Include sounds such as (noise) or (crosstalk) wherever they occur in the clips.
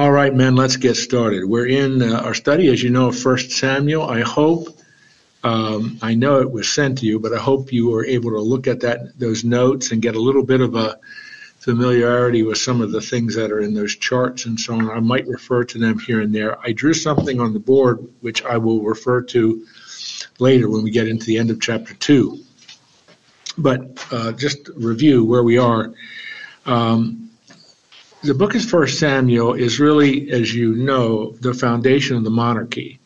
All right, men, let's get started. We're in uh, our study, as you know, of First Samuel. I hope, um, I know it was sent to you, but I hope you were able to look at that those notes and get a little bit of a familiarity with some of the things that are in those charts and so on. I might refer to them here and there. I drew something on the board, which I will refer to later when we get into the end of chapter two. But uh, just review where we are. Um, the book of First Samuel is really, as you know, the foundation of the monarchy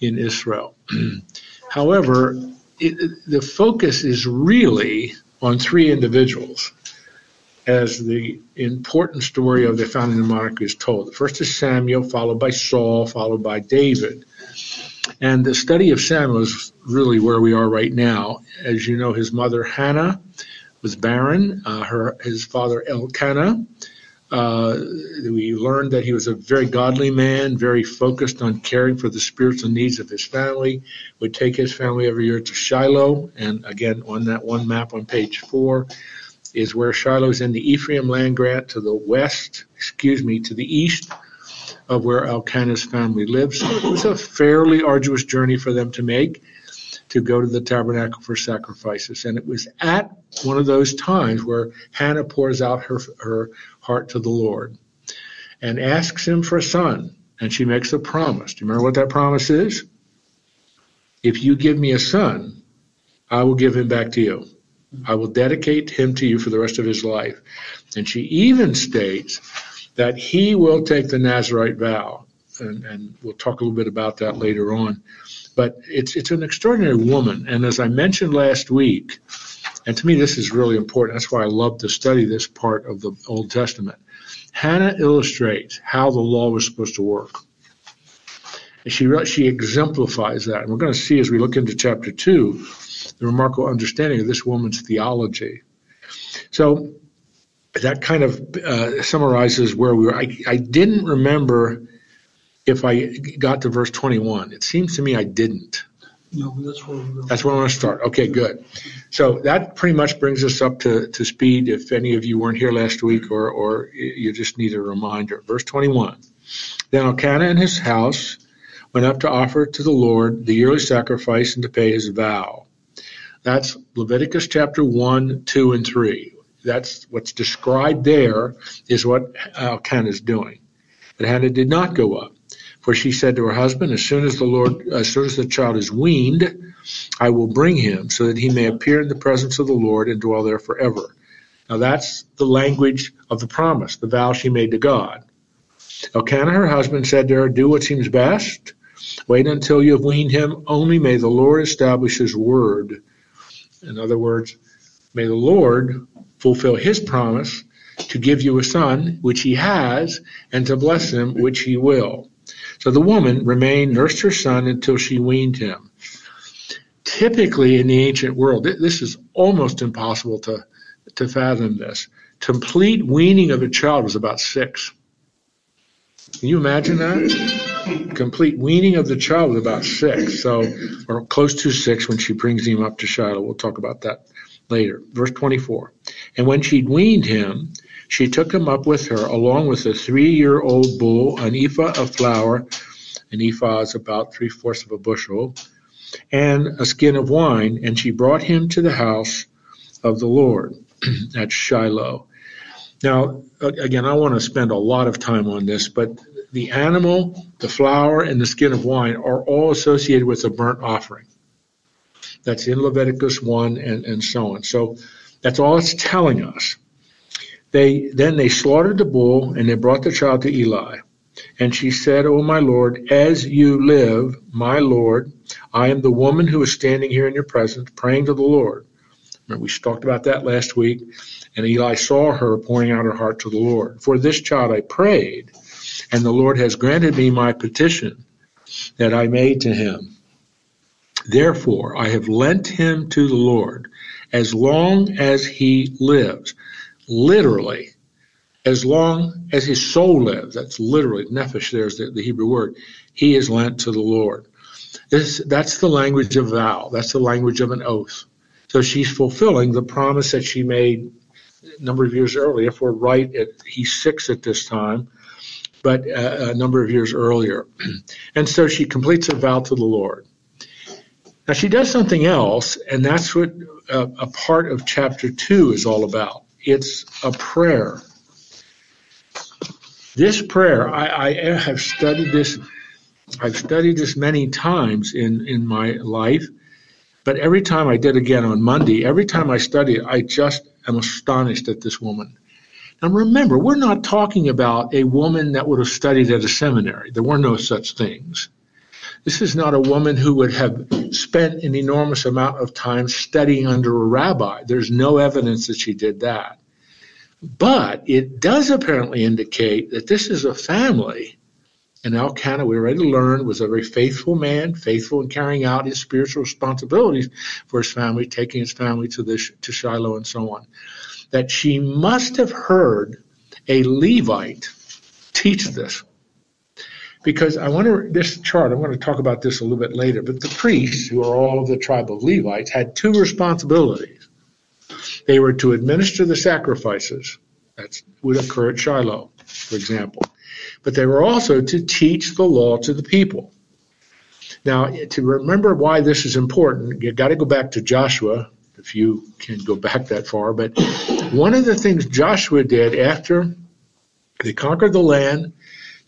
in Israel. (clears throat) However, it, the focus is really on three individuals as the important story of the founding of the monarchy is told. The first is Samuel, followed by Saul, followed by David. And the study of Samuel is really where we are right now. As you know, his mother Hannah was barren. Uh, her his father Elkanah uh, we learned that he was a very godly man, very focused on caring for the spiritual needs of his family. Would take his family every year to Shiloh, and again on that one map on page four is where Shiloh is in the Ephraim land grant to the west, excuse me, to the east of where Elkanah's family lives. It was a fairly arduous journey for them to make to go to the tabernacle for sacrifices. And it was at one of those times where Hannah pours out her, her heart to the Lord and asks him for a son. And she makes a promise. Do you remember what that promise is? If you give me a son, I will give him back to you. I will dedicate him to you for the rest of his life. And she even states that he will take the Nazarite vow. And, and we'll talk a little bit about that later on. But it's it's an extraordinary woman, and as I mentioned last week, and to me this is really important. That's why I love to study this part of the Old Testament. Hannah illustrates how the law was supposed to work. And she she exemplifies that, and we're going to see as we look into chapter two the remarkable understanding of this woman's theology. So that kind of uh, summarizes where we were. I, I didn't remember if I got to verse 21. It seems to me I didn't. No, that's where we're That's where I want to start. Okay, good. So that pretty much brings us up to, to speed if any of you weren't here last week or, or you just need a reminder. Verse 21. Then Elkanah and his house went up to offer to the Lord the yearly sacrifice and to pay his vow. That's Leviticus chapter 1, 2, and 3. That's what's described there is what Elkanah is doing. But Hannah did not go up. For she said to her husband, As soon as the Lord, as soon as the child is weaned, I will bring him, so that he may appear in the presence of the Lord and dwell there forever. Now that's the language of the promise, the vow she made to God. Elkanah, her husband, said to her, Do what seems best. Wait until you have weaned him. Only may the Lord establish his word. In other words, may the Lord fulfill his promise to give you a son, which he has, and to bless him, which he will. So the woman remained, nursed her son until she weaned him. Typically in the ancient world, this is almost impossible to, to fathom this. Complete weaning of a child was about six. Can you imagine that? Complete weaning of the child was about six, so or close to six when she brings him up to Shiloh. We'll talk about that later. Verse 24. And when she'd weaned him, she took him up with her, along with a three-year-old bull, an ephah of flour, an ephah is about three-fourths of a bushel, and a skin of wine, and she brought him to the house of the Lord (clears throat) at Shiloh. Now, again, I want to spend a lot of time on this, but the animal, the flour, and the skin of wine are all associated with a burnt offering. That's in Leviticus 1 and, and so on. So that's all it's telling us. They then they slaughtered the bull and they brought the child to Eli. And she said, O my Lord, as you live, my Lord, I am the woman who is standing here in your presence, praying to the Lord. Remember, we talked about that last week. And Eli saw her pouring out her heart to the Lord. For this child I prayed, and the Lord has granted me my petition that I made to him. Therefore, I have lent him to the Lord as long as he lives literally, as long as his soul lives, that's literally, nephesh there's the, the Hebrew word, he is lent to the Lord. This, that's the language of vow. That's the language of an oath. So she's fulfilling the promise that she made a number of years earlier. If we're right, at, he's six at this time. but uh, a number of years earlier. (clears throat) and so she completes a vow to the Lord. Now she does something else, and that's what uh, a part of chapter 2 is all about. It's a prayer. This prayer, I, I have studied this. I've studied this many times in, in my life, but every time I did again on Monday, every time I study it, I just am astonished at this woman. Now remember, we're not talking about a woman that would have studied at a seminary. There were no such things. This is not a woman who would have spent an enormous amount of time studying under a rabbi. There's no evidence that she did that. But it does apparently indicate that this is a family. And Elkanah, we already learned, was a very faithful man, faithful in carrying out his spiritual responsibilities for his family, taking his family to, the, to Shiloh and so on. That she must have heard a Levite teach this because I want to this chart. I'm going to talk about this a little bit later. But the priests, who are all of the tribe of Levites, had two responsibilities. They were to administer the sacrifices that would occur at Shiloh, for example, but they were also to teach the law to the people. Now, to remember why this is important, you've got to go back to Joshua, if you can go back that far. But one of the things Joshua did after they conquered the land,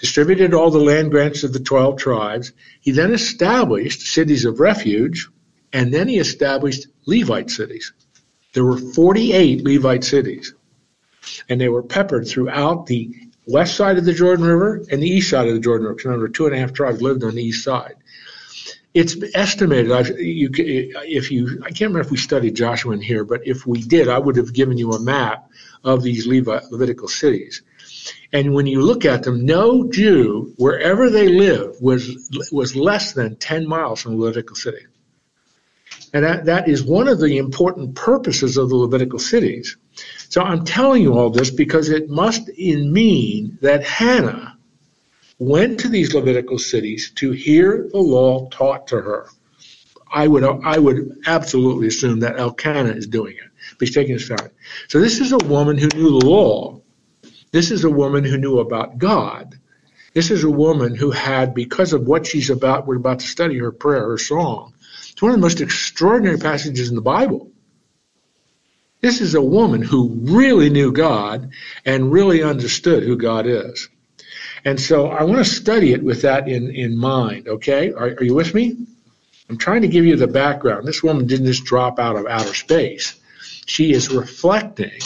distributed all the land grants of the 12 tribes. He then established cities of refuge, and then he established Levite cities. There were 48 Levite cities, and they were peppered throughout the west side of the Jordan River and the east side of the Jordan River. Remember, two and a half tribes lived on the east side. It's estimated. You, if you, I can't remember if we studied Joshua in here, but if we did, I would have given you a map of these Levi, Levitical cities. And when you look at them, no Jew, wherever they live, was, was less than 10 miles from Levitical city. And that, that is one of the important purposes of the Levitical cities. So I'm telling you all this because it must mean that Hannah went to these Levitical cities to hear the law taught to her. I would I would absolutely assume that Elkanah is doing it. But he's taking his family. So this is a woman who knew the law this is a woman who knew about God. This is a woman who had, because of what she's about, we're about to study her prayer, her song. It's one of the most extraordinary passages in the Bible. This is a woman who really knew God and really understood who God is. And so I want to study it with that in, in mind, okay? Are, are you with me? I'm trying to give you the background. This woman didn't just drop out of outer space. She is reflecting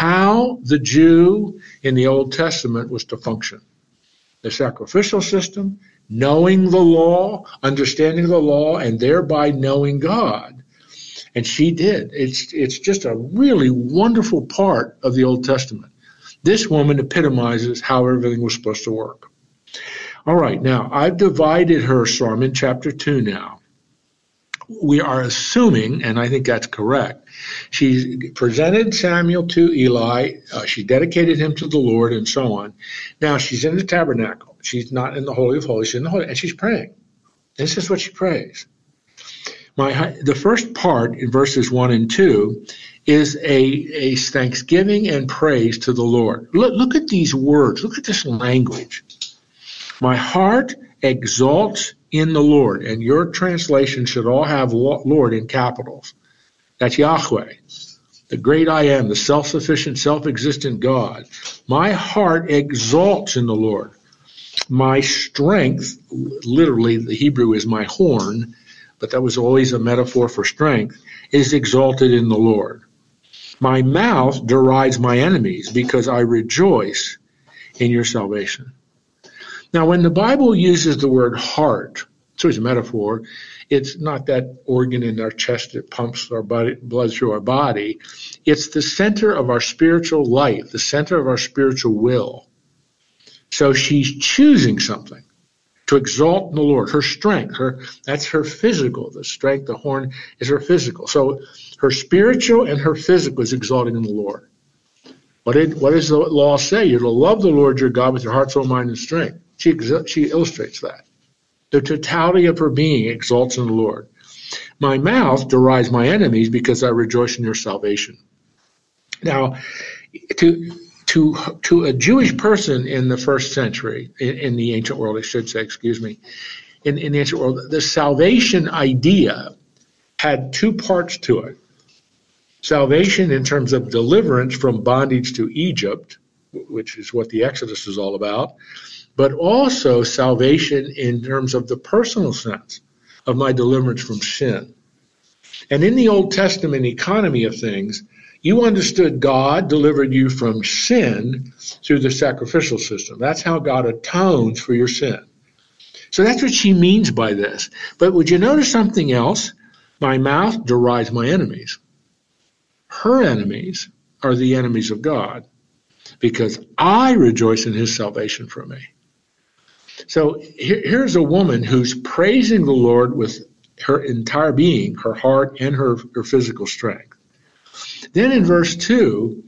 how the Jew in the Old Testament was to function. The sacrificial system, knowing the law, understanding the law, and thereby knowing God. And she did. It's, it's just a really wonderful part of the Old Testament. This woman epitomizes how everything was supposed to work. All right, now I've divided her, so I'm in chapter 2 now we are assuming, and I think that's correct, she presented Samuel to Eli, uh, she dedicated him to the Lord, and so on. Now she's in the tabernacle. She's not in the Holy of Holies, she's in the Holy, and she's praying. This is what she prays. My, the first part in verses 1 and 2 is a, a thanksgiving and praise to the Lord. Look, look at these words. Look at this language. My heart exalts in the Lord. And your translation should all have Lord in capitals. That's Yahweh, the great I am, the self sufficient, self existent God. My heart exalts in the Lord. My strength, literally, the Hebrew is my horn, but that was always a metaphor for strength, is exalted in the Lord. My mouth derides my enemies because I rejoice in your salvation. Now, when the Bible uses the word heart, so it's a metaphor. It's not that organ in our chest that pumps our body, blood through our body. It's the center of our spiritual life, the center of our spiritual will. So she's choosing something to exalt in the Lord. Her strength, her that's her physical. The strength, the horn is her physical. So her spiritual and her physical is exalting in the Lord. What, did, what does the law say? You're to love the Lord your God with your heart, soul, mind, and strength. She, she illustrates that. The totality of her being exalts in the Lord. My mouth derides my enemies because I rejoice in your salvation. Now, to to to a Jewish person in the first century, in, in the ancient world, I should say, excuse me, in, in the ancient world, the salvation idea had two parts to it. Salvation in terms of deliverance from bondage to Egypt, which is what the Exodus is all about, but also salvation in terms of the personal sense of my deliverance from sin. And in the Old Testament economy of things, you understood God delivered you from sin through the sacrificial system. That's how God atones for your sin. So that's what she means by this. But would you notice something else? My mouth derides my enemies. Her enemies are the enemies of God because I rejoice in his salvation for me. So here, here's a woman who's praising the Lord with her entire being, her heart, and her, her physical strength. Then in verse 2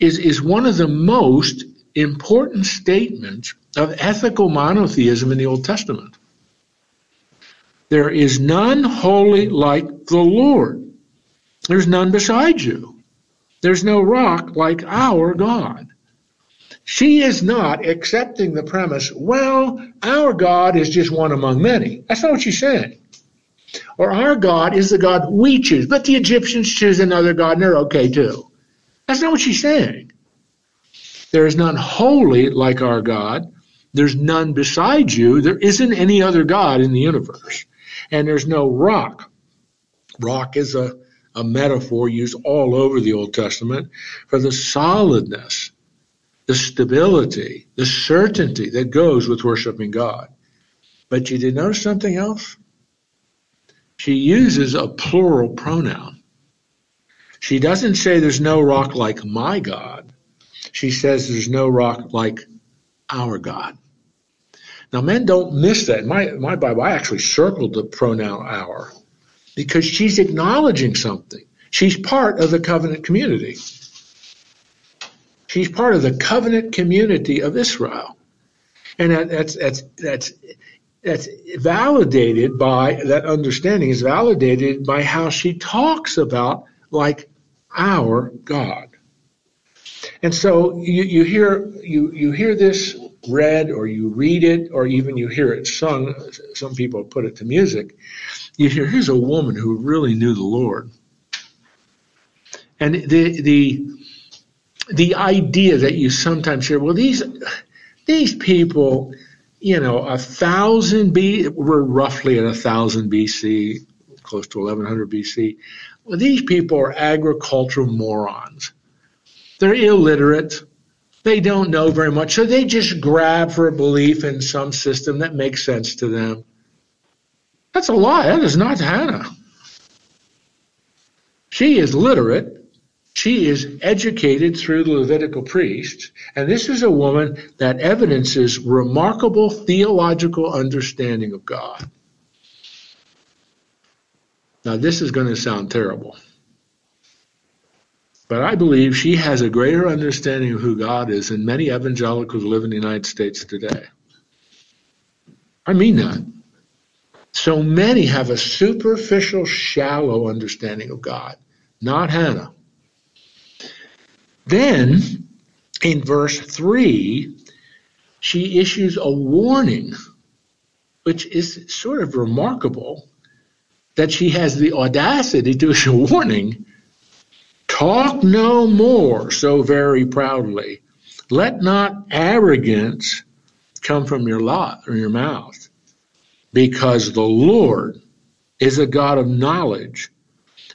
is, is one of the most important statements of ethical monotheism in the Old Testament. There is none holy like the Lord. There's none beside you. There's no rock like our God. She is not accepting the premise, well, our God is just one among many. That's not what she's saying. Or our God is the God we choose, but the Egyptians choose another God and they're okay too. That's not what she's saying. There is none holy like our God. There's none beside you. There isn't any other God in the universe. And there's no rock. Rock is a, a metaphor used all over the Old Testament for the solidness, the stability, the certainty that goes with worshiping God. But you did notice something else? She uses a plural pronoun. She doesn't say there's no rock like my God she says there's no rock like our God. Now, men don't miss that. My, my Bible, I actually circled the pronoun our because she's acknowledging something. She's part of the covenant community. She's part of the covenant community of Israel. And that, that's, that's, that's, that's validated by, that understanding is validated by how she talks about like our God. And so you, you hear you, you hear this read or you read it or even you hear it sung. Some people put it to music. You hear here's a woman who really knew the Lord. And the the the idea that you sometimes hear, well, these these people, you know, a thousand B, we're roughly at a thousand BC, close to 1100 BC. Well, these people are agricultural morons. They're illiterate. They don't know very much. So they just grab for a belief in some system that makes sense to them. That's a lie. That is not Hannah. She is literate. She is educated through the Levitical priests. And this is a woman that evidences remarkable theological understanding of God. Now, this is going to sound terrible. But I believe she has a greater understanding of who God is than many evangelicals live in the United States today. I mean that. So many have a superficial, shallow understanding of God, not Hannah. Then, in verse 3, she issues a warning, which is sort of remarkable that she has the audacity to issue a warning Talk no more so very proudly. Let not arrogance come from your lot or your mouth, because the Lord is a God of knowledge,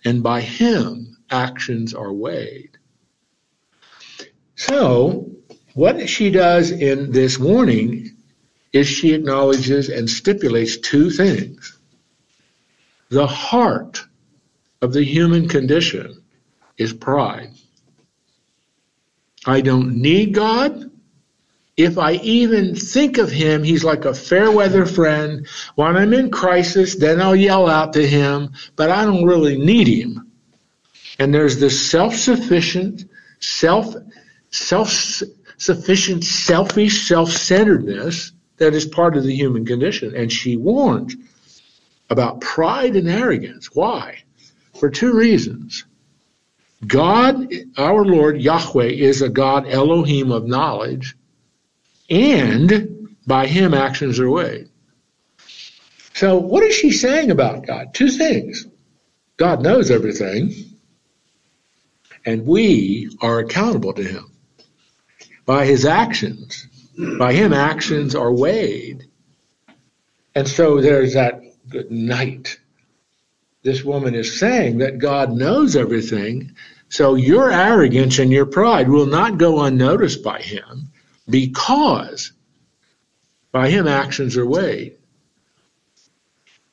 and by him actions are weighed. So, what she does in this warning is she acknowledges and stipulates two things. The heart of the human condition is pride. I don't need God. If I even think of him, he's like a fair weather friend. When I'm in crisis, then I'll yell out to him, but I don't really need him. And there's this self-sufficient, self, self-sufficient, selfish self-centeredness that is part of the human condition. And she warns about pride and arrogance. Why? For two reasons. God, our Lord Yahweh, is a God Elohim of knowledge, and by him actions are weighed. So, what is she saying about God? Two things God knows everything, and we are accountable to him. By his actions, by him, actions are weighed. And so there's that good night. This woman is saying that God knows everything, so your arrogance and your pride will not go unnoticed by him because by him actions are weighed.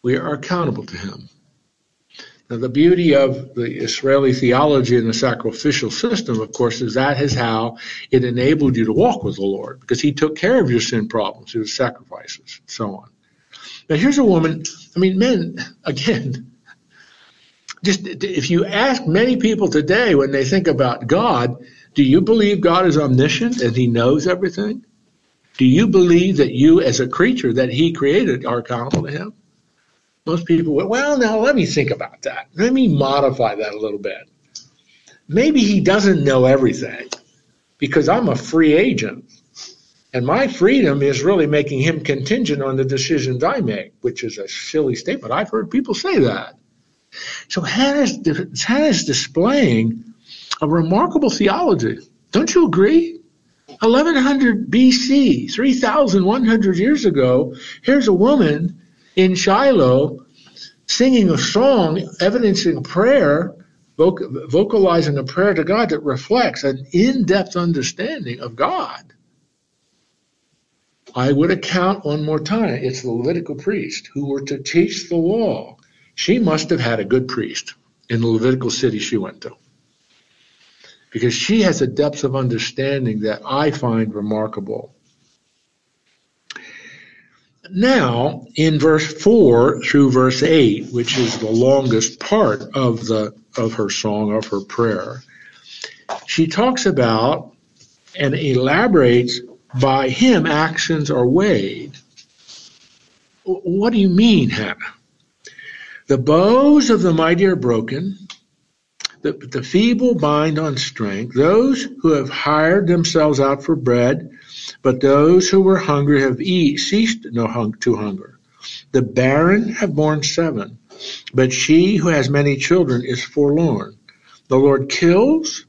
We are accountable to him. Now, the beauty of the Israeli theology and the sacrificial system, of course, is that is how it enabled you to walk with the Lord because He took care of your sin problems through sacrifices and so on. Now, here's a woman, I mean, men, (laughs) again, just if you ask many people today when they think about God, do you believe God is omniscient and He knows everything? Do you believe that you, as a creature that He created, are accountable to Him? Most people went, well, now let me think about that. Let me modify that a little bit. Maybe he doesn't know everything because I'm a free agent. And my freedom is really making him contingent on the decisions I make, which is a silly statement. I've heard people say that. So Hannah's, Hannah's displaying a remarkable theology. Don't you agree? 1100 BC, 3,100 years ago, here's a woman in Shiloh singing a song, evidencing prayer, vocalizing a prayer to God that reflects an in depth understanding of God. I would account one more time it's the Levitical priest who were to teach the law. She must have had a good priest in the Levitical city she went to. Because she has a depth of understanding that I find remarkable. Now, in verse 4 through verse 8, which is the longest part of the of her song, of her prayer, she talks about and elaborates by him actions are weighed. What do you mean, Hannah? The bows of the mighty are broken, the, the feeble bind on strength. Those who have hired themselves out for bread but those who were hungry have eat, ceased no hung, to hunger. The barren have borne seven, but she who has many children is forlorn. The Lord kills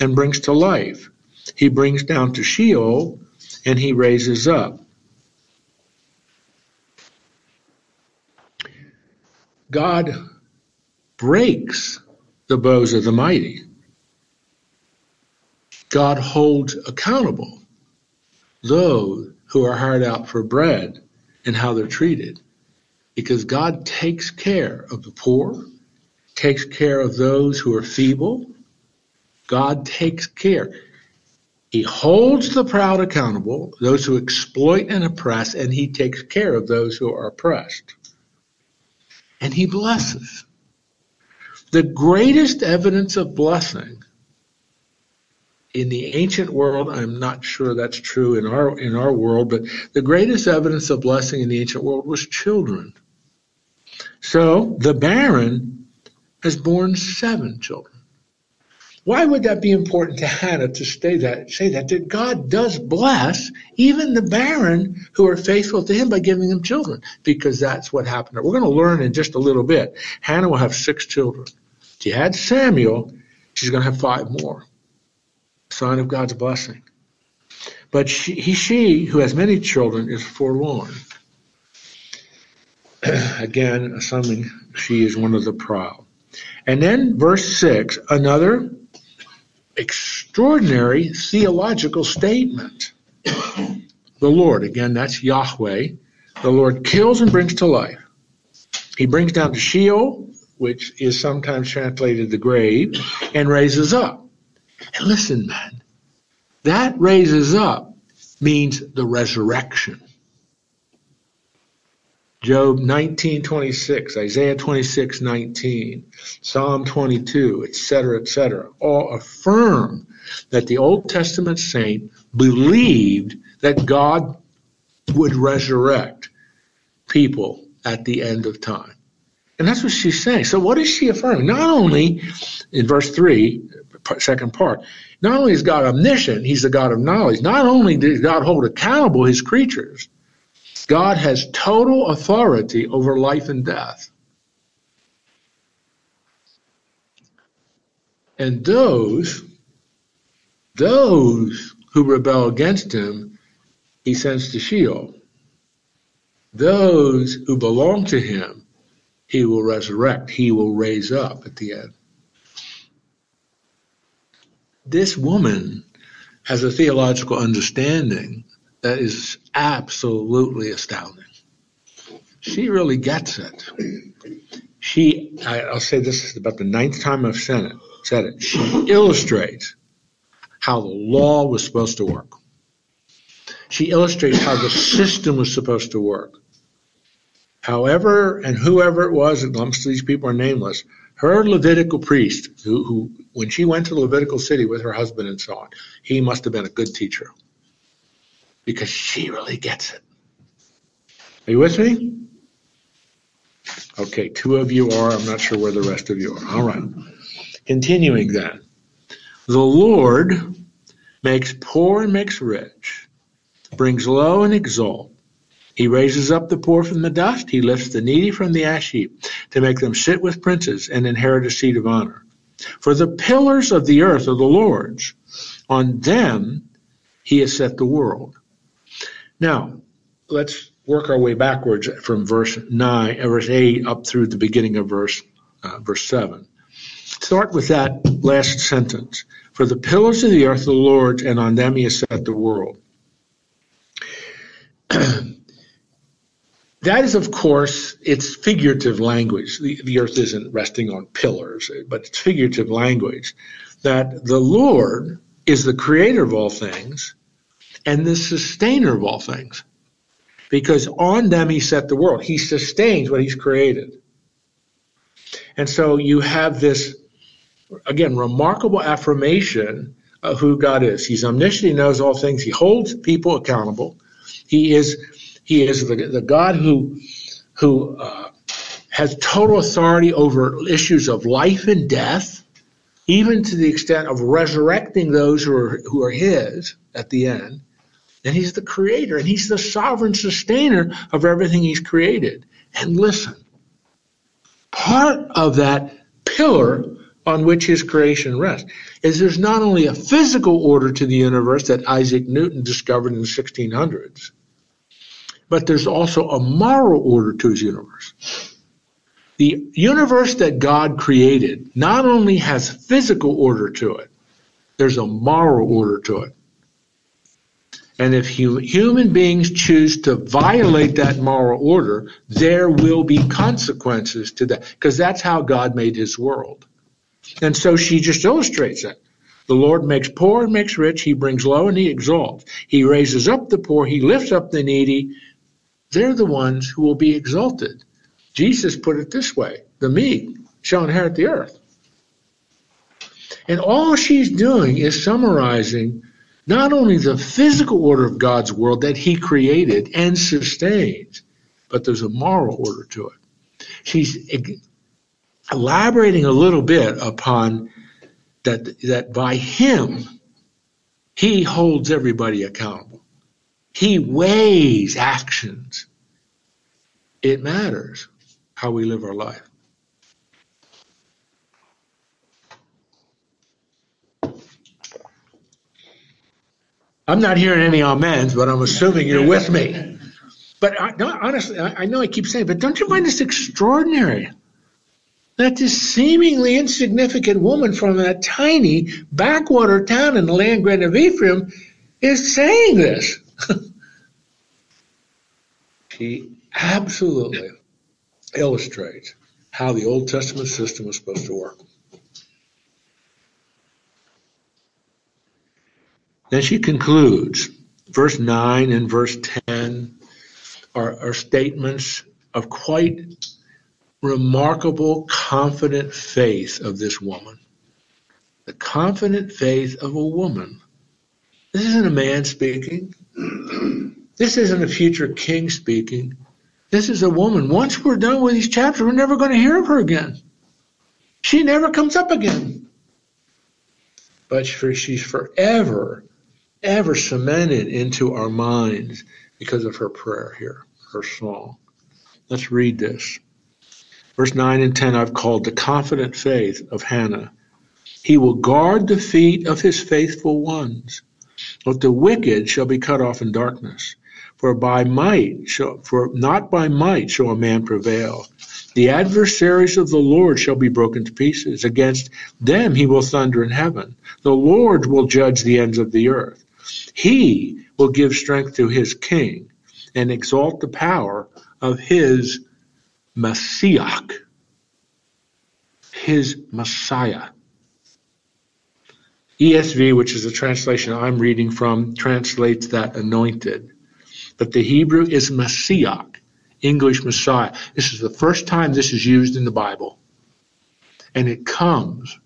and brings to life. He brings down to Sheol and he raises up. God breaks the bows of the mighty. God holds accountable those who are hired out for bread and how they're treated. Because God takes care of the poor, takes care of those who are feeble. God takes care. He holds the proud accountable, those who exploit and oppress, and he takes care of those who are oppressed. And he blesses. The greatest evidence of blessing in the ancient world, I'm not sure that's true in our in our world, but the greatest evidence of blessing in the ancient world was children. So the barren has borne seven children. Why would that be important to Hannah to say that? Say that that God does bless even the barren who are faithful to Him by giving them children, because that's what happened. We're going to learn in just a little bit. Hannah will have six children. She had Samuel. She's going to have five more sign of God's blessing. But she, he, she who has many children is forlorn. (clears throat) Again, assuming she is one of the proud. And then verse 6, another extraordinary theological statement. (clears throat) the Lord, again, that's Yahweh. The Lord kills and brings to life. He brings down to Sheol, which is sometimes translated the grave, and raises up. And listen, man, that raises up means the resurrection. Job 19:26, Isaiah 26:19, Psalm 22, etc., etc., all affirm that the Old Testament saint believed that God would resurrect people at the end of time. And that's what she's saying. So what is she affirming? Not only in verse 3, second part, not only is God omniscient, he's the God of knowledge. Not only does God hold accountable his creatures, God has total authority over life and death. And those, those who rebel against him, he sends to Sheol. Those who belong to him, he will resurrect. He will raise up at the end. This woman has a theological understanding that is absolutely astounding. She really gets it. She, I, will say this is about the ninth time I've said it, said it. She illustrates how the law was supposed to work. She illustrates how the system was supposed to work. However, and whoever it was, and most these people are nameless, her Levitical priest, who, who, when she went to the Levitical city with her husband and so on, he must have been a good teacher because she really gets it. Are you with me? Okay, two of you are. I'm not sure where the rest of you are. All right. Continuing then. The Lord makes poor and makes rich, brings low and exalts. He raises up the poor from the dust. He lifts the needy from the ash heap to make them sit with princes and inherit a seat of honor. For the pillars of the earth are the Lord's. On them he has set the world. Now, let's work our way backwards from verse 9, uh, verse 8 up through the beginning of verse, uh, verse 7. Start with that last sentence. For the pillars of the earth are the Lord's, and on them he has set the world. (clears throat) That is, of course, it's figurative language. The, the earth isn't resting on pillars, but it's figurative language. That the Lord is the creator of all things and the sustainer of all things. Because on them he set the world. He sustains what he's created. And so you have this, again, remarkable affirmation of who God is. He's omniscient, he knows all things, he holds people accountable. He is he is the, the God who, who uh, has total authority over issues of life and death, even to the extent of resurrecting those who are, who are His at the end. And He's the creator, and He's the sovereign sustainer of everything He's created. And listen, part of that pillar on which his creation rests is there's not only a physical order to the universe that Isaac Newton discovered in the 1600s, but there's also a moral order to his universe. The universe that God created not only has physical order to it, there's a moral order to it. And if human beings choose to violate that moral order, there will be consequences to that, because that's how God made his world. And so she just illustrates that. The Lord makes poor and makes rich. He brings low and he exalts. He raises up the poor. He lifts up the needy. They're the ones who will be exalted. Jesus put it this way the meek shall inherit the earth. And all she's doing is summarizing not only the physical order of God's world that He created and sustains, but there's a moral order to it. She's elaborating a little bit upon that, that by Him, He holds everybody accountable. He weighs actions. It matters how we live our life. I'm not hearing any amens, but I'm assuming you're with me. But I, no, honestly, I, I know I keep saying, but don't you find this extraordinary? That this seemingly insignificant woman from that tiny backwater town in the land grant of Ephraim is saying this. (laughs) she absolutely illustrates how the Old Testament system was supposed to work. Then she concludes. Verse 9 and verse 10 are, are statements of quite remarkable, confident faith of this woman. The confident faith of a woman. This isn't a man speaking. (clears throat) This isn't a future king speaking. This is a woman. Once we're done with these chapters, we're never going to hear of her again. She never comes up again. But she's forever, ever cemented into our minds because of her prayer here, her song. Let's read this. Verse 9 and 10 I've called the confident faith of Hannah. He will guard the feet of his faithful ones, but the wicked shall be cut off in darkness. For by might shall, for not by might shall a man prevail. The adversaries of the Lord shall be broken to pieces. Against them he will thunder in heaven. The Lord will judge the ends of the earth. He will give strength to his king and exalt the power of his Messiah, his Messiah. ESV, which is the translation I'm reading from, translates that anointed. But the Hebrew is Messiah, English Messiah. This is the first time this is used in the Bible. And it comes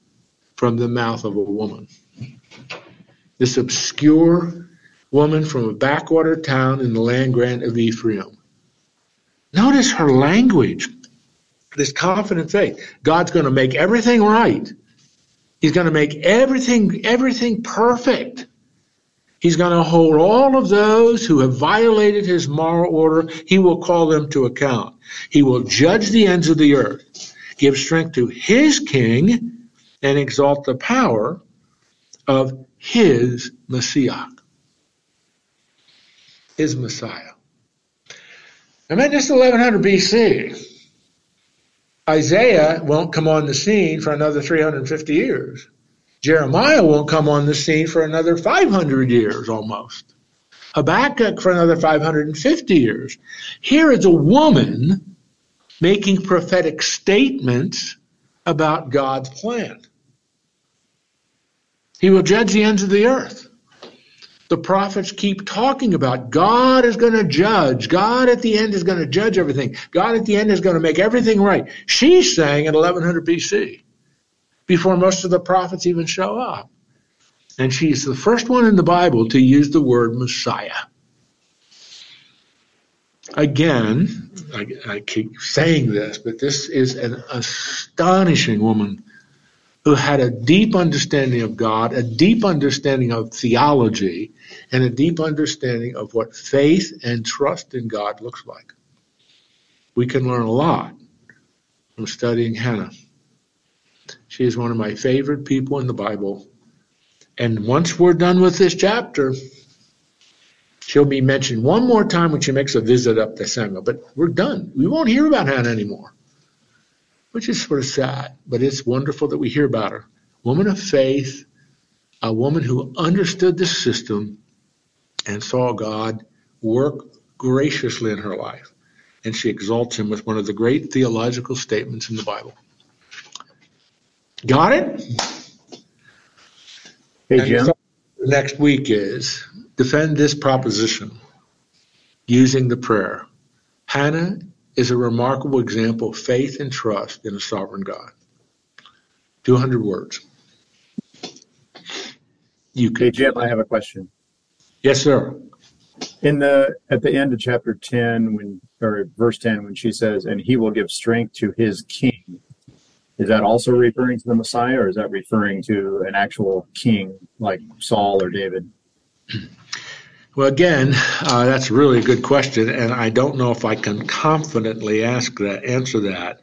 from the mouth of a woman. This obscure woman from a backwater town in the land grant of Ephraim. Notice her language, this confident faith. God's going to make everything right. He's going to make everything everything perfect. He's going to hold all of those who have violated his moral order, he will call them to account. He will judge the ends of the earth, give strength to his king, and exalt the power of his Messiah. His Messiah. I mean, just 1100 BC. Isaiah won't come on the scene for another 350 years. Jeremiah won't come on the scene for another 500 years almost. Habakkuk for another 550 years. Here is a woman making prophetic statements about God's plan. He will judge the ends of the earth. The prophets keep talking about God is going to judge. God at the end is going to judge everything. God at the end is going to make everything right. She's saying in 1100 BC before most of the prophets even show up. And she's the first one in the Bible to use the word Messiah. Again, I, I keep saying this, but this is an astonishing woman who had a deep understanding of God, a deep understanding of theology, and a deep understanding of what faith and trust in God looks like. We can learn a lot from studying Hannah. She is one of my favorite people in the Bible. And once we're done with this chapter, she'll be mentioned one more time when she makes a visit up to Samuel. But we're done. We won't hear about Hannah anymore, which is sort of sad. But it's wonderful that we hear about her. Woman of faith, a woman who understood the system and saw God work graciously in her life. And she exalts him with one of the great theological statements in the Bible. Got it? Hey, Jim. Next week is defend this proposition using the prayer. Hannah is a remarkable example of faith and trust in a sovereign God. 200 words. You can. Hey, Jim, I have a question. Yes, sir. In the at the end of chapter 10 when or verse 10 when she says and he will give strength to his king is that also referring to the Messiah, or is that referring to an actual king like Saul or David? (clears throat) Well, again, uh, that's a really good question, and I don't know if I can confidently ask that, answer that.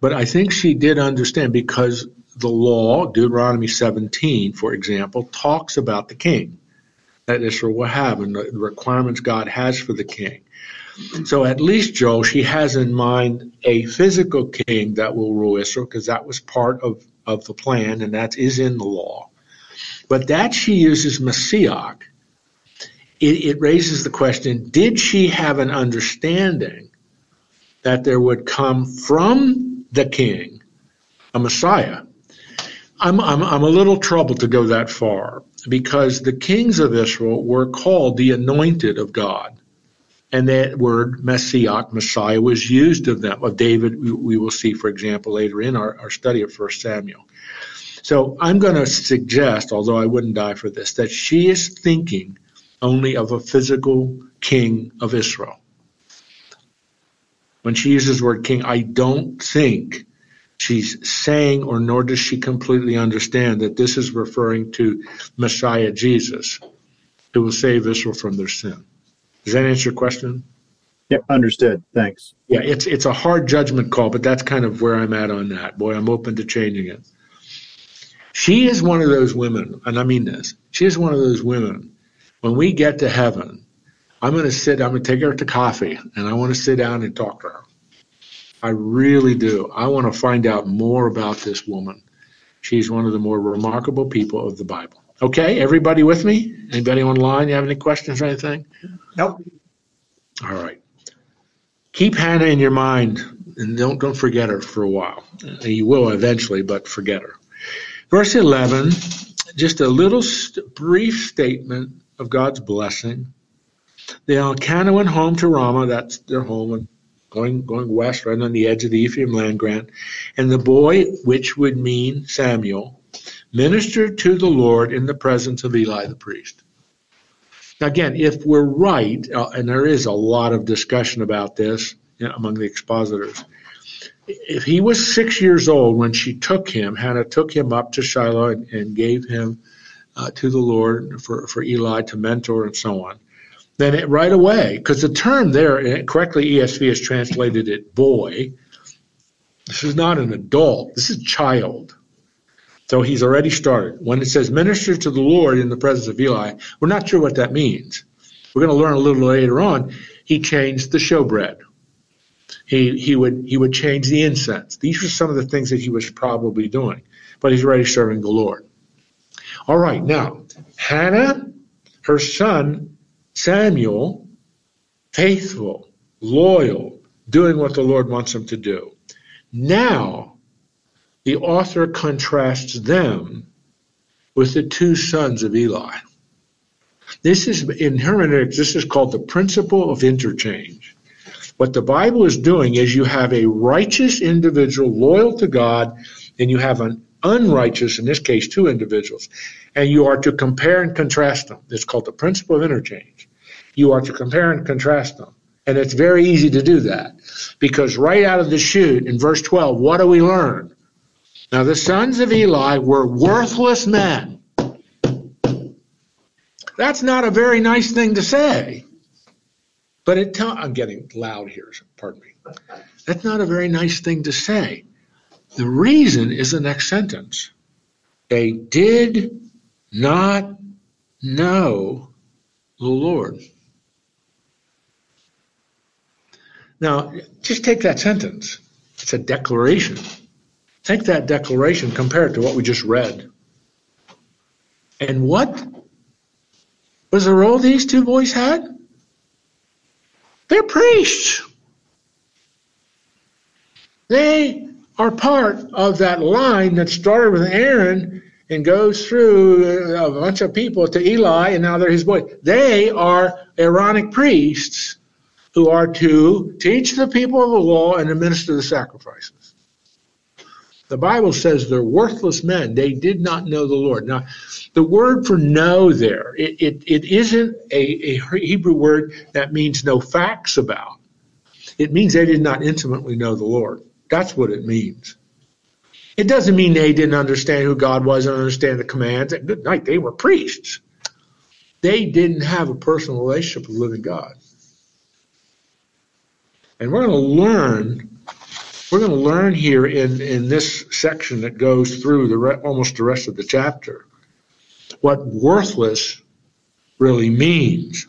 But I think she did understand because the law, Deuteronomy 17, for example, talks about the king that Israel will have and the requirements God has for the king. So at least, Joe, she has in mind a physical king that will rule Israel because that was part of, of the plan and that is in the law. But that she uses Messiah, it, it raises the question did she have an understanding that there would come from the king a Messiah? I'm, I'm, I'm a little troubled to go that far because the kings of Israel were called the anointed of God and that word Messiah, Messiah, was used of them. Of David, we will see, for example, later in our, our study of 1 Samuel. So I'm going to suggest, although I wouldn't die for this, that she is thinking only of a physical king of Israel. when she uses the word king, I don't think she's saying, or nor does she completely understand that this is referring to Messiah Jesus, who will save Israel from their sin. Does that answer your question? Yeah, understood. Thanks. Yeah, it's it's a hard judgment call, but that's kind of where I'm at on that. Boy, I'm open to changing it. She is one of those women, and I mean this. She is one of those women. When we get to heaven, I'm going to sit. I'm going to take her to coffee, and I want to sit down and talk to her. I really do. I want to find out more about this woman. She's one of the more remarkable people of the Bible. Okay, everybody with me? Anybody online? You have any questions or anything? Nope. All right. Keep Hannah in your mind and don't don't forget her for a while. You will eventually, but forget her. Verse 11, just a little st- brief statement of God's blessing. The Elkanah went home to Ramah, that's their home, going going west, right on the edge of the Ephraim land grant. And the boy, which would mean Samuel, ministered to the Lord in the presence of Eli the priest. Now, again, if we're right, uh, and there is a lot of discussion about this you know, among the expositors, if he was six years old when she took him, Hannah took him up to Shiloh and, and gave him uh, to the Lord for, for Eli to mentor and so on, then it right away, because the term there, correctly ESV has translated it boy. This is not an adult, this is child. So he's already started. When it says minister to the Lord in the presence of Eli, we're not sure what that means. We're going to learn a little later on. He changed the showbread. He, he would he would change the incense. These were some of the things that he was probably doing. But he's already serving the Lord. All right, now Hannah, her son Samuel, faithful, loyal, doing what the Lord wants him to do. Now the author contrasts them with the two sons of Eli. This is in hermeneutics, this is called the principle of interchange. What the Bible is doing is you have a righteous individual loyal to God, and you have an unrighteous, in this case, two individuals, and you are to compare and contrast them. It's called the principle of interchange. You are to compare and contrast them. And it's very easy to do that because right out of the chute in verse 12, what do we learn? Now, the sons of Eli were worthless men. That's not a very nice thing to say. But it tell, I'm getting loud here, pardon me. That's not a very nice thing to say. The reason is the next sentence. They did not know the Lord. Now, just take that sentence. It's a declaration. Take that declaration, compare it to what we just read. And what was the role these two boys had? They're priests. They are part of that line that started with Aaron and goes through uh, a bunch of people to Eli, and now they're his boys. They are Aaronic priests who are to teach the people of the law and administer the sacrifices. The Bible says they're worthless men. They did not know the Lord. Now, the word for know there, it, it, it isn't a, a Hebrew word that means know facts about. It means they did not intimately know the Lord. That's what it means. It doesn't mean they didn't understand who God was and understand the commands. Good night, they were priests. They didn't have a personal relationship with living God. And we're going to learn we're going to learn here in, in this section that goes through the re- almost the rest of the chapter what worthless really means.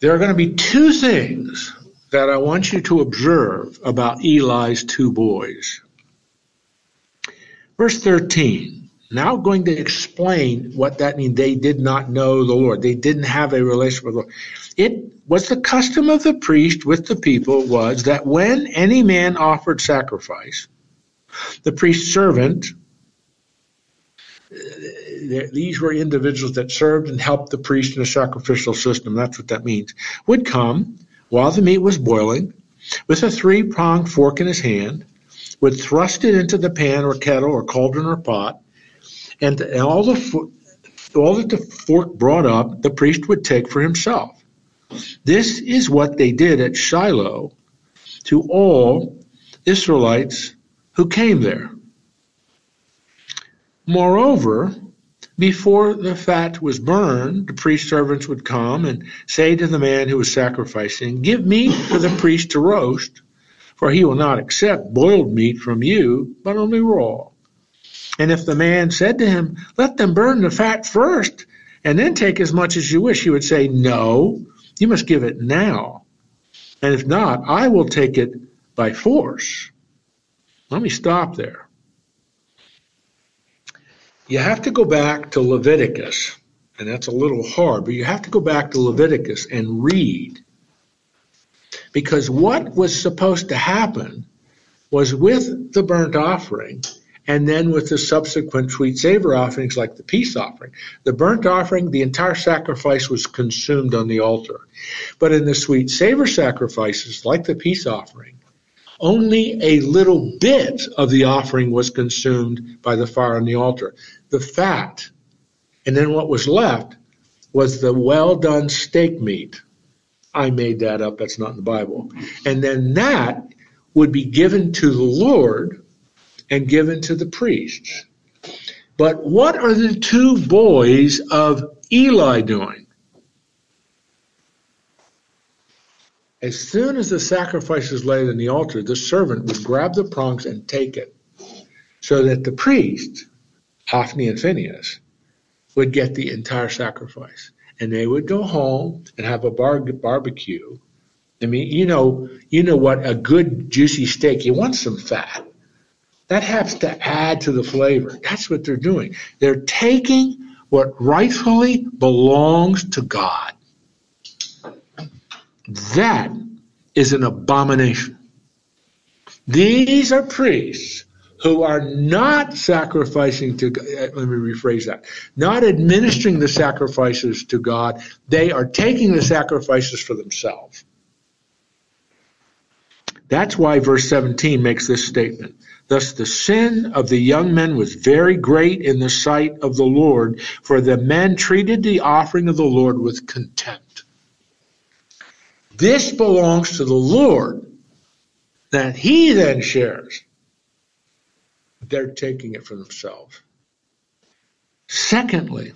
There are going to be two things that I want you to observe about Eli's two boys. Verse 13. Now going to explain what that means. They did not know the Lord. They didn't have a relationship with the Lord. It was the custom of the priest with the people was that when any man offered sacrifice, the priest's servant, uh, these were individuals that served and helped the priest in a sacrificial system, that's what that means, would come while the meat was boiling with a three pronged fork in his hand, would thrust it into the pan or kettle or cauldron or pot, and all the all that the fork brought up, the priest would take for himself. This is what they did at Shiloh to all Israelites who came there. Moreover, before the fat was burned, the priest servants would come and say to the man who was sacrificing, Give meat for the priest to roast, for he will not accept boiled meat from you, but only raw. And if the man said to him, Let them burn the fat first, and then take as much as you wish, he would say, No, you must give it now. And if not, I will take it by force. Let me stop there. You have to go back to Leviticus, and that's a little hard, but you have to go back to Leviticus and read. Because what was supposed to happen was with the burnt offering, and then with the subsequent sweet savor offerings like the peace offering. The burnt offering, the entire sacrifice was consumed on the altar. But in the sweet savor sacrifices, like the peace offering, only a little bit of the offering was consumed by the fire on the altar. The fat, and then what was left was the well done steak meat. I made that up, that's not in the Bible. And then that would be given to the Lord and given to the priests. But what are the two boys of Eli doing? As soon as the sacrifice is laid on the altar, the servant would grab the prongs and take it, so that the priest, Hophni and Phinehas, would get the entire sacrifice. And they would go home and have a bar- barbecue. I mean, you know, you know what a good juicy steak. You want some fat. That has to add to the flavor. That's what they're doing. They're taking what rightfully belongs to God. That is an abomination. These are priests who are not sacrificing to God. Uh, let me rephrase that. Not administering the sacrifices to God. They are taking the sacrifices for themselves. That's why verse 17 makes this statement. Thus the sin of the young men was very great in the sight of the Lord, for the men treated the offering of the Lord with contempt. This belongs to the Lord, that he then shares. They're taking it for themselves. Secondly,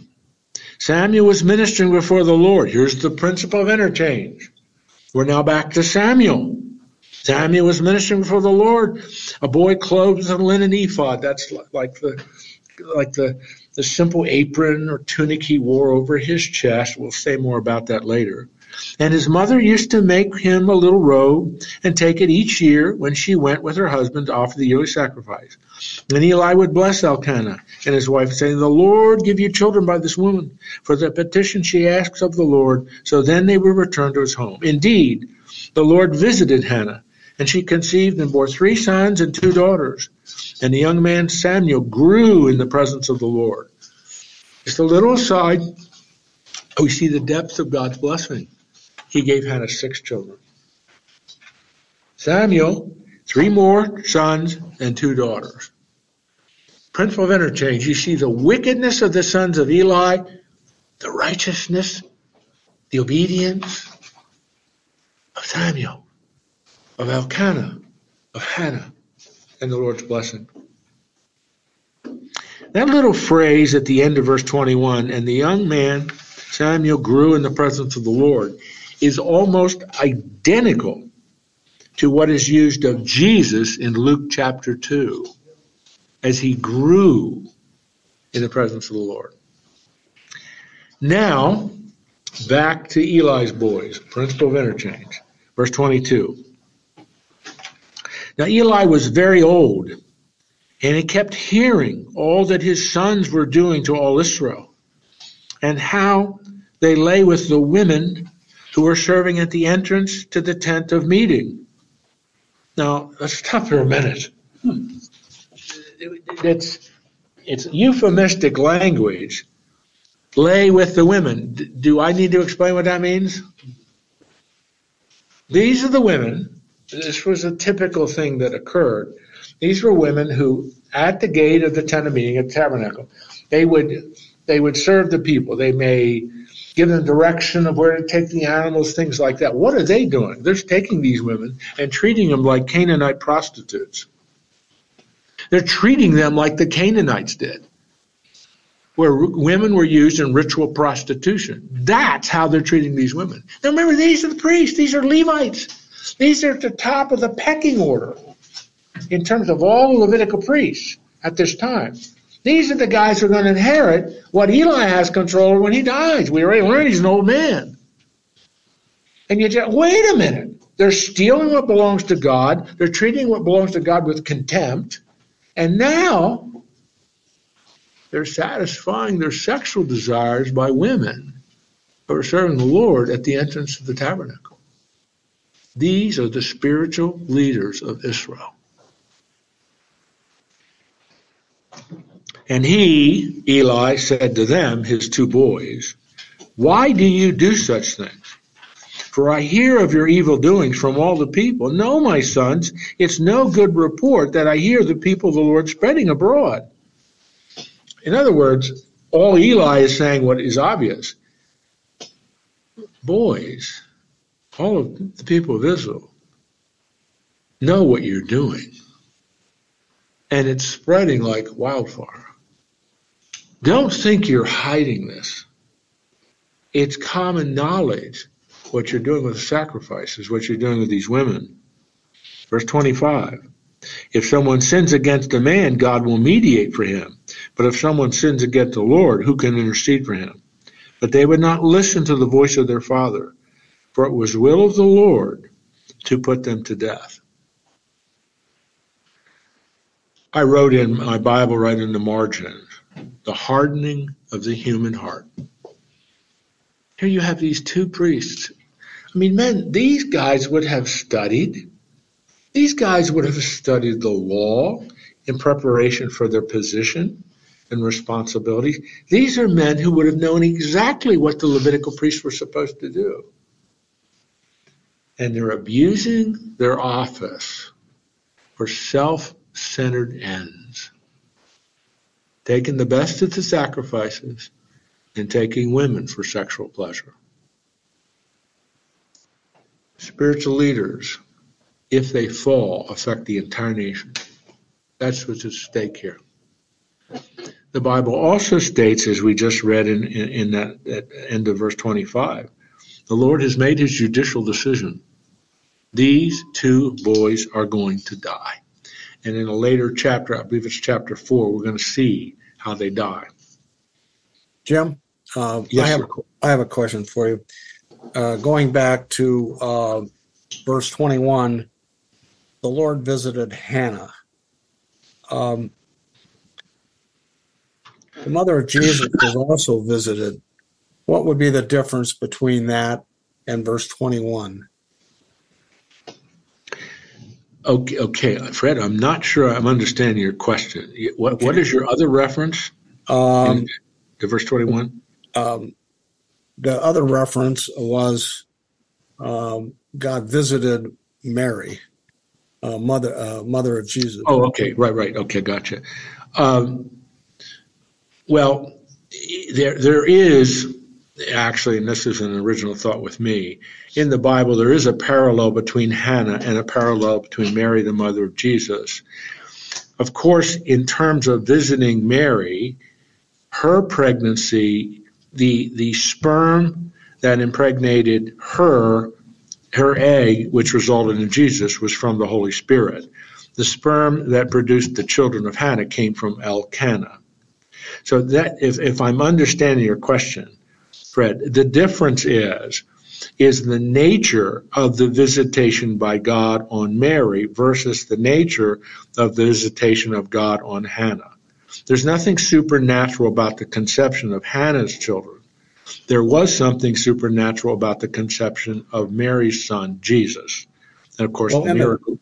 Samuel was ministering before the Lord. Here's the principle of interchange. We're now back to Samuel. Samuel was ministering before the Lord. A boy clothed in linen ephod. That's like the like the the simple apron or tunic he wore over his chest. We'll say more about that later. And his mother used to make him a little robe and take it each year when she went with her husband to offer the yearly sacrifice. And Eli would bless Elkanah and his wife, saying, The Lord give you children by this woman, for the petition she asks of the Lord. So then they would return to his home. Indeed, the Lord visited Hannah and she conceived and bore three sons and two daughters. And the young man Samuel grew in the presence of the Lord. Just a little aside, we see the depth of God's blessing. He gave Hannah six children. Samuel, three more sons and two daughters. Principle of interchange. You see the wickedness of the sons of Eli, the righteousness, the obedience of Samuel of Elkanah, of Hannah, and the Lord's blessing. That little phrase at the end of verse 21, and the young man, Samuel, grew in the presence of the Lord, is almost identical to what is used of Jesus in Luke chapter 2, as he grew in the presence of the Lord. Now, back to Eli's boys, principle of interchange. Verse 22. Now Eli was very old, and he kept hearing all that his sons were doing to all Israel, and how they lay with the women who were serving at the entrance to the tent of meeting. Now, let's stop for a minute. Hmm. It's, it's euphemistic language. Lay with the women. Do I need to explain what that means? These are the women this was a typical thing that occurred. These were women who, at the gate of the tent of meeting, at the tabernacle, they would they would serve the people. They may give them direction of where to take the animals, things like that. What are they doing? They're taking these women and treating them like Canaanite prostitutes. They're treating them like the Canaanites did, where women were used in ritual prostitution. That's how they're treating these women. Now remember, these are the priests, these are Levites, these are at the top of the pecking order in terms of all the Levitical priests at this time. These are the guys who are going to inherit what Eli has control when he dies. We already learned he's an old man. And you just, wait a minute. They're stealing what belongs to God. They're treating what belongs to God with contempt. And now they're satisfying their sexual desires by women who are serving the Lord at the entrance of the tabernacle. These are the spiritual leaders of Israel. And he, Eli, said to them, his two boys, Why do you do such things? For I hear of your evil doings from all the people. No, my sons, it's no good report that I hear the people of the Lord spreading abroad. In other words, all Eli is saying what is obvious. Boys, all of the people of Israel know what you're doing. And it's spreading like wildfire. Don't think you're hiding this. It's common knowledge what you're doing with the sacrifices, what you're doing with these women. Verse 25. If someone sins against a man, God will mediate for him. But if someone sins against the Lord, who can intercede for him? But they would not listen to the voice of their father, for it was the will of the Lord to put them to death. I wrote in my Bible right in the margin the hardening of the human heart. Here you have these two priests. I mean, men, these guys would have studied. These guys would have studied the law in preparation for their position and responsibilities. These are men who would have known exactly what the Levitical priests were supposed to do. And they're abusing their office for self centered ends taking the best of the sacrifices and taking women for sexual pleasure. Spiritual leaders, if they fall, affect the entire nation. That's what's at stake here. The Bible also states, as we just read in, in, in that, that end of verse 25, the Lord has made his judicial decision. These two boys are going to die. And in a later chapter, I believe it's chapter four, we're going to see how they die. Jim, uh, yes, I have sir. I have a question for you. Uh, going back to uh, verse twenty one, the Lord visited Hannah. Um, the mother of Jesus was also visited. What would be the difference between that and verse twenty one? Okay, okay, Fred, I'm not sure I'm understanding your question. What okay. what is your other reference? Um, to verse 21. Um, the other reference was um, God visited Mary, uh, mother uh, mother of Jesus. Oh, okay, right, right, okay, gotcha. Um, well, there there is actually, and this is an original thought with me, in the Bible there is a parallel between Hannah and a parallel between Mary, the mother of Jesus. Of course, in terms of visiting Mary, her pregnancy, the the sperm that impregnated her, her egg, which resulted in Jesus, was from the Holy Spirit. The sperm that produced the children of Hannah came from Elkanah. So that if, if I'm understanding your question, Fred. The difference is is the nature of the visitation by God on Mary versus the nature of the visitation of God on Hannah. There's nothing supernatural about the conception of Hannah's children. There was something supernatural about the conception of Mary's son, Jesus. And of course, well, the miracle.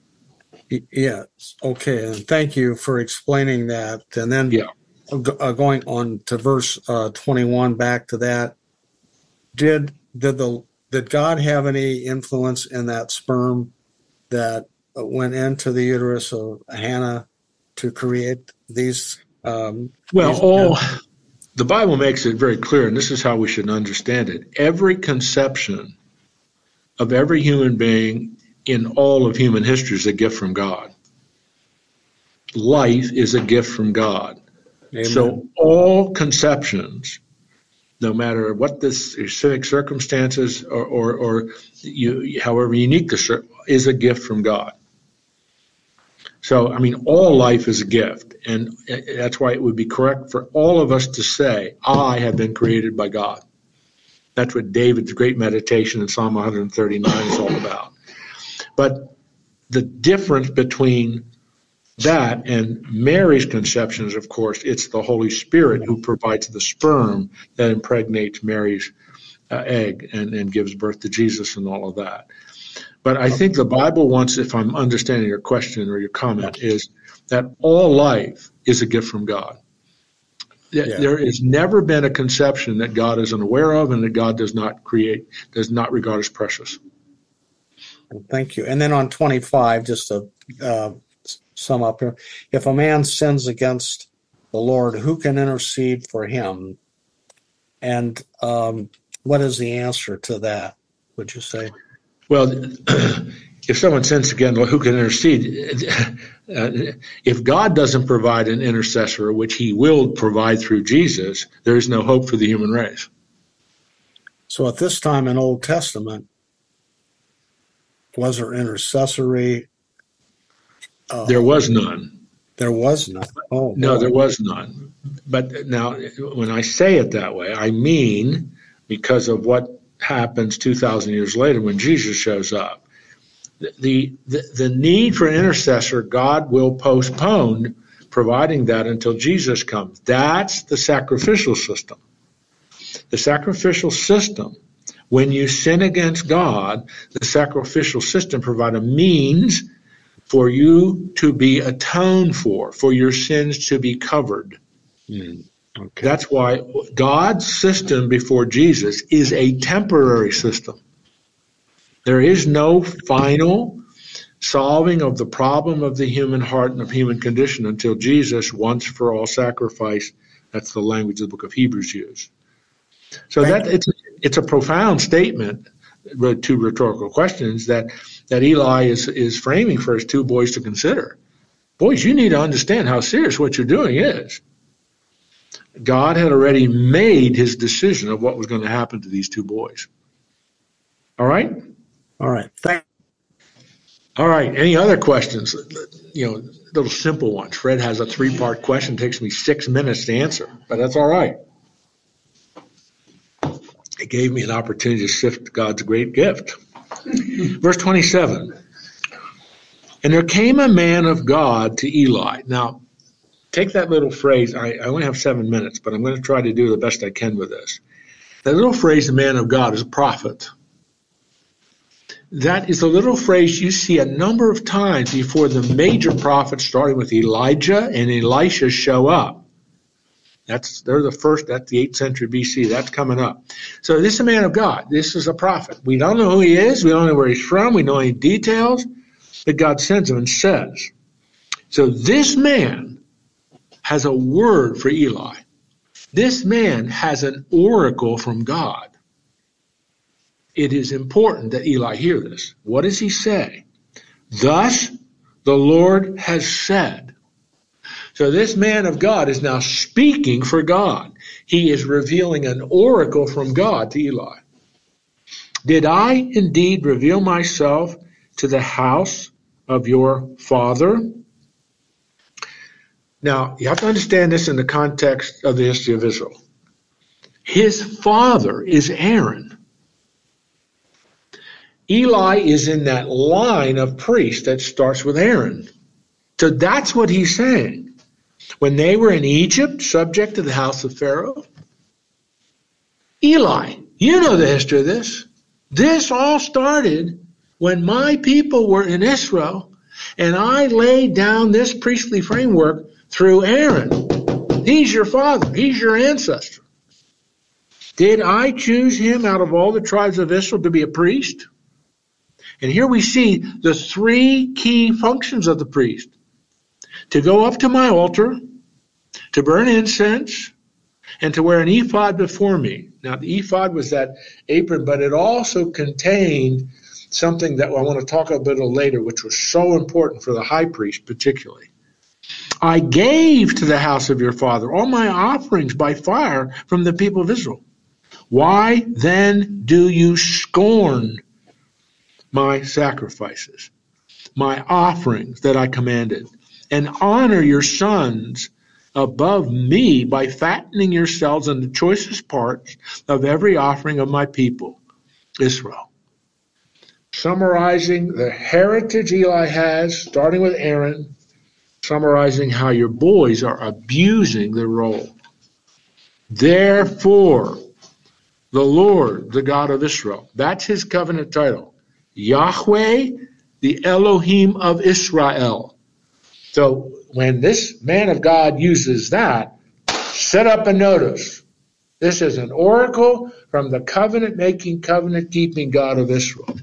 Yes. Okay. And thank you for explaining that. And then yeah. Uh, going on to verse uh, 21, back to that did did the did God have any influence in that sperm that went into the uterus of Hannah to create these? Um, well, these all the Bible makes it very clear, and this is how we should understand it. Every conception of every human being in all of human history is a gift from God. Life is a gift from God. Amen. So all conceptions, no matter what the specific circumstances or, or, or you, however unique the is a gift from God. So, I mean, all life is a gift. And that's why it would be correct for all of us to say, I have been created by God. That's what David's great meditation in Psalm 139 is all about. But the difference between that and Mary's conception is, of course, it's the Holy Spirit who provides the sperm that impregnates Mary's uh, egg and, and gives birth to Jesus and all of that. But I think the Bible wants, if I'm understanding your question or your comment, is that all life is a gift from God. Yeah. There has never been a conception that God is unaware of and that God does not create, does not regard as precious. Thank you. And then on 25, just a uh, sum up here, if a man sins against the Lord, who can intercede for him? And um, what is the answer to that, would you say? Well, if someone sins again, well, who can intercede? Uh, if God doesn't provide an intercessor, which He will provide through Jesus, there is no hope for the human race. So at this time in Old Testament, was there intercessory? Uh, there was none. There was none. Oh no, there was none. But now, when I say it that way, I mean because of what happens 2,000 years later when Jesus shows up. The, the, the need for an intercessor, God will postpone providing that until Jesus comes. That's the sacrificial system. The sacrificial system, when you sin against God, the sacrificial system provide a means for you to be atoned for, for your sins to be covered. Mm. Okay. That's why God's system before Jesus is a temporary system. There is no final solving of the problem of the human heart and of human condition until Jesus once for all sacrifice. That's the language the book of Hebrews uses. So that it's it's a profound statement to rhetorical questions that that Eli is is framing for his two boys to consider. Boys, you need to understand how serious what you're doing is. God had already made his decision of what was going to happen to these two boys. All right? All right. Thank All right. Any other questions? You know, little simple ones. Fred has a three part question. It takes me six minutes to answer, but that's all right. It gave me an opportunity to sift God's great gift. Verse 27. And there came a man of God to Eli. Now, take that little phrase. I, I only have seven minutes, but I'm going to try to do the best I can with this. That little phrase, the man of God, is a prophet. That is a little phrase you see a number of times before the major prophets, starting with Elijah and Elisha, show up. That's they're the first. That's the eighth century BC. That's coming up. So this is a man of God. This is a prophet. We don't know who he is. We don't know where he's from. We know any details. But God sends him and says. So this man has a word for Eli. This man has an oracle from God. It is important that Eli hear this. What does he say? Thus the Lord has said. So this man of God is now speaking for God. He is revealing an oracle from God to Eli. Did I indeed reveal myself to the house of your father? Now, you have to understand this in the context of the history of Israel. His father is Aaron. Eli is in that line of priests that starts with Aaron. So that's what he's saying. When they were in Egypt, subject to the house of Pharaoh, Eli, you know the history of this. This all started when my people were in Israel and I laid down this priestly framework through Aaron. He's your father. He's your ancestor. Did I choose him out of all the tribes of Israel to be a priest? And here we see the three key functions of the priest. To go up to my altar, to burn incense, and to wear an ephod before me. Now, the ephod was that apron, but it also contained something that I want to talk about a little later, which was so important for the high priest, particularly. I gave to the house of your father all my offerings by fire from the people of Israel. Why then do you scorn my sacrifices, my offerings that I commanded, and honor your sons above me by fattening yourselves on the choicest parts of every offering of my people, Israel? Summarizing the heritage Eli has, starting with Aaron, summarizing how your boys are abusing the role. Therefore, the Lord, the God of Israel, that's his covenant title. Yahweh, the Elohim of Israel. So when this man of God uses that, set up a notice. This is an oracle from the covenant making, covenant keeping God of Israel.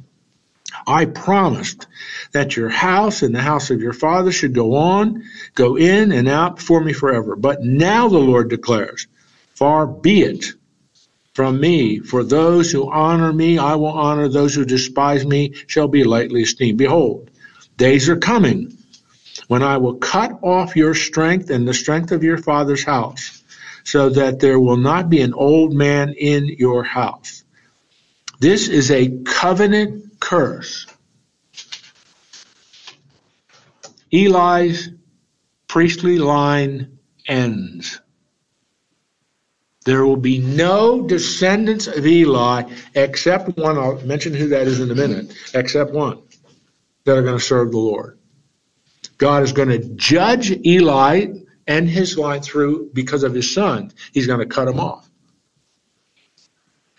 I promised that your house and the house of your father should go on, go in and out before me forever. But now the Lord declares, far be it from me. For those who honor me, I will honor. Those who despise me shall be lightly esteemed. Behold, days are coming when I will cut off your strength and the strength of your father's house, so that there will not be an old man in your house. This is a covenant curse. Eli's priestly line ends. There will be no descendants of Eli except one. I'll mention who that is in a minute, except one that are going to serve the Lord. God is going to judge Eli and his line through because of his son. He's going to cut him off.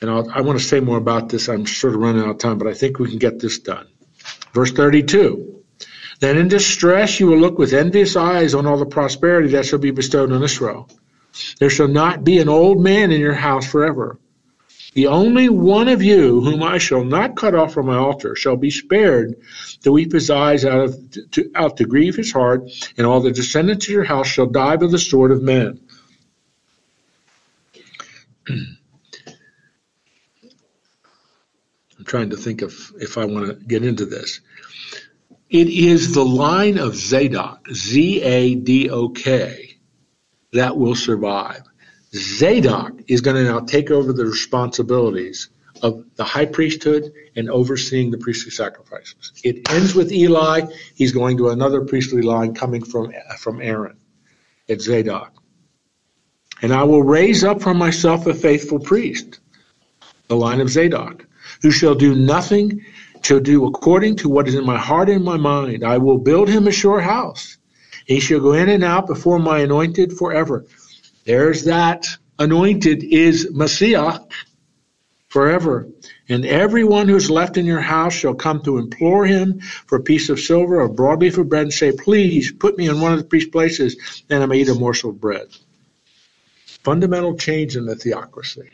And I'll, i want to say more about this. I'm sort of running out of time, but I think we can get this done. Verse 32. Then in distress you will look with envious eyes on all the prosperity that shall be bestowed on Israel. There shall not be an old man in your house forever. The only one of you whom I shall not cut off from my altar shall be spared to weep his eyes out, of, to, out to grieve his heart, and all the descendants of your house shall die by the sword of men. (clears throat) I'm trying to think of if I want to get into this. It is the line of Zadok, Z A D O K, that will survive. Zadok is going to now take over the responsibilities of the high priesthood and overseeing the priestly sacrifices. It ends with Eli. He's going to another priestly line coming from, from Aaron. It's Zadok. And I will raise up from myself a faithful priest, the line of Zadok, who shall do nothing, shall do according to what is in my heart and my mind. I will build him a sure house. He shall go in and out before my anointed forever. There's that anointed is Messiah forever. And everyone who is left in your house shall come to implore him for a piece of silver or broadleaf of bread and say, Please put me in one of the priest's places, and I may eat a morsel of bread. Fundamental change in the theocracy.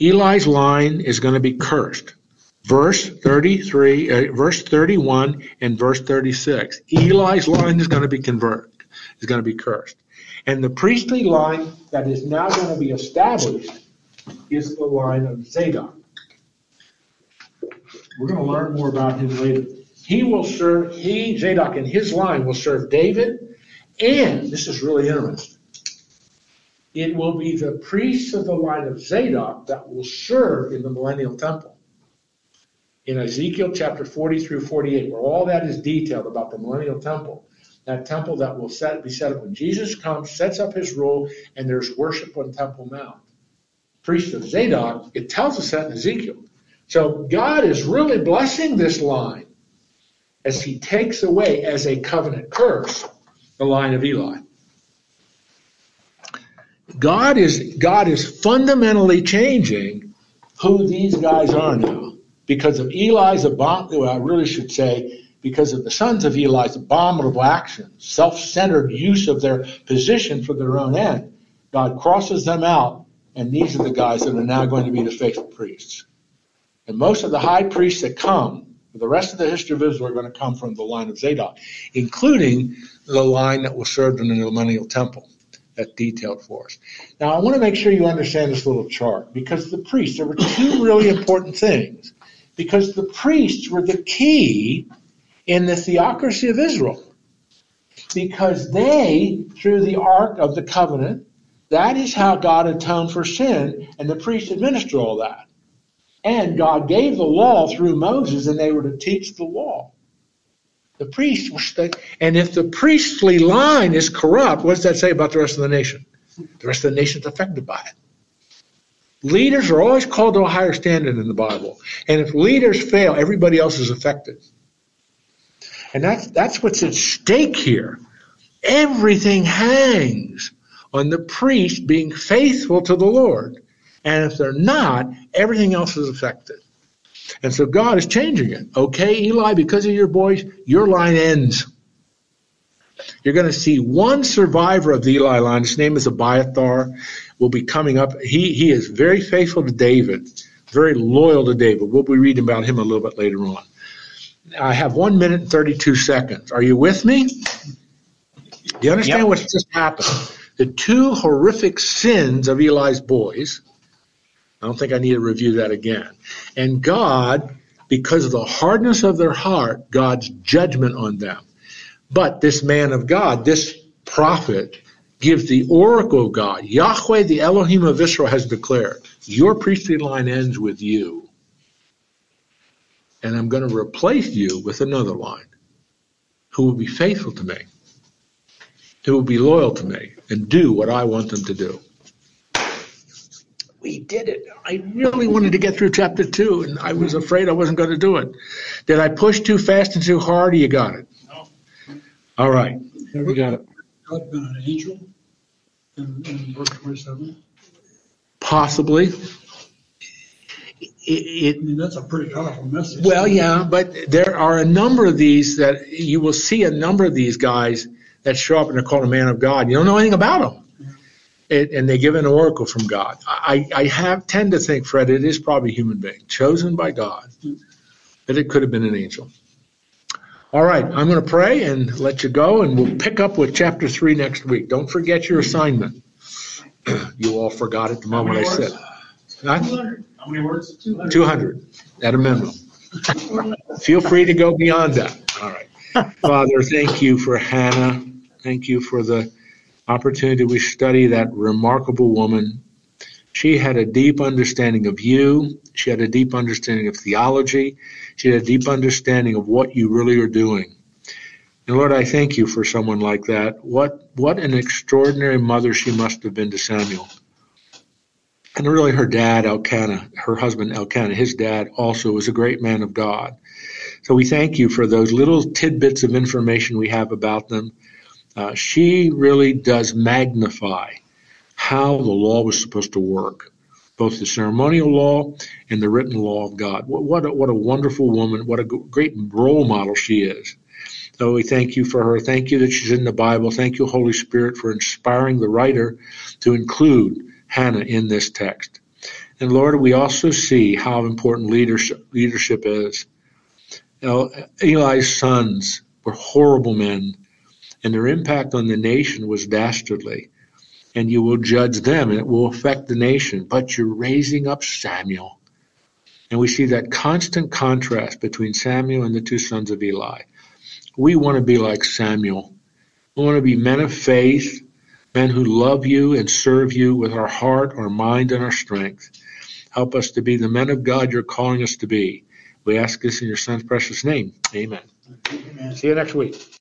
Eli's line is going to be cursed. Verse 33, uh, verse 31 and verse 36. Eli's line is going to be converted, is going to be cursed. And the priestly line that is now going to be established is the line of Zadok. We're going to learn more about him later. He will serve, he, Zadok, and his line will serve David, and this is really interesting. It will be the priests of the line of Zadok that will serve in the millennial temple. In Ezekiel chapter 40 through 48, where all that is detailed about the millennial temple, that temple that will set, be set up when Jesus comes, sets up his rule, and there's worship on Temple Mount. Priest of Zadok, it tells us that in Ezekiel. So God is really blessing this line as he takes away as a covenant curse the line of Eli. God is God is fundamentally changing who these guys are now because of Eli's abominable. Well, I really should say because of the sons of Eli's abominable actions, self centered use of their position for their own end. God crosses them out, and these are the guys that are now going to be the faithful priests. And most of the high priests that come, the rest of the history of Israel, are going to come from the line of Zadok, including the line that was served in the millennial temple. that detailed for us. Now, I want to make sure you understand this little chart because the priests, there were two really important things. Because the priests were the key in the theocracy of Israel. Because they, through the Ark of the Covenant, that is how God atoned for sin, and the priests administered all that. And God gave the law through Moses, and they were to teach the law. The priests were and if the priestly line is corrupt, what does that say about the rest of the nation? The rest of the nation is affected by it. Leaders are always called to a higher standard in the Bible. And if leaders fail, everybody else is affected. And that's, that's what's at stake here. Everything hangs on the priest being faithful to the Lord. And if they're not, everything else is affected. And so God is changing it. Okay, Eli, because of your boys, your line ends. You're going to see one survivor of the Eli line. His name is Abiathar. Will be coming up. He he is very faithful to David, very loyal to David. We'll be reading about him a little bit later on. I have one minute and 32 seconds. Are you with me? Do you understand yep. what's just happened? The two horrific sins of Eli's boys I don't think I need to review that again. And God, because of the hardness of their heart, God's judgment on them. But this man of God, this prophet, gives the oracle of God. Yahweh, the Elohim of Israel, has declared, Your priestly line ends with you. And I'm going to replace you with another line who will be faithful to me, who will be loyal to me, and do what I want them to do we did it. I really wanted to get through chapter two, and I was afraid I wasn't going to do it. Did I push too fast and too hard, or you got it? No. All right. We got it. God been an angel in, in verse 27? Possibly. It, I mean, that's a pretty powerful message. Well, yeah, but there are a number of these that you will see a number of these guys that show up and they're called a man of God. You don't know anything about them it, and they give an oracle from God. I, I have tend to think, Fred, it is probably a human being chosen by God, but it could have been an angel. All right, I'm going to pray and let you go, and we'll pick up with chapter three next week. Don't forget your assignment. (clears throat) you all forgot it the moment I said. Huh? How many words? 200. 200 at a minimum. (laughs) Feel free to go beyond that. All right. Father, thank you for Hannah. Thank you for the opportunity we study that remarkable woman. She had a deep understanding of you. She had a deep understanding of theology. She had a deep understanding of what you really are doing. And Lord, I thank you for someone like that. What what an extraordinary mother she must have been to Samuel. And really her dad, Elkanah, her husband Elkanah, his dad also was a great man of God. So we thank you for those little tidbits of information we have about them uh, she really does magnify how the law was supposed to work, both the ceremonial law and the written law of God. What, what, a, what a wonderful woman, what a great role model she is. So we thank you for her. Thank you that she's in the Bible. Thank you, Holy Spirit, for inspiring the writer to include Hannah in this text. And Lord, we also see how important leadership, leadership is. Eli's sons were horrible men and their impact on the nation was dastardly. And you will judge them, and it will affect the nation. But you're raising up Samuel. And we see that constant contrast between Samuel and the two sons of Eli. We want to be like Samuel. We want to be men of faith, men who love you and serve you with our heart, our mind, and our strength. Help us to be the men of God you're calling us to be. We ask this in your son's precious name. Amen. Amen. See you next week.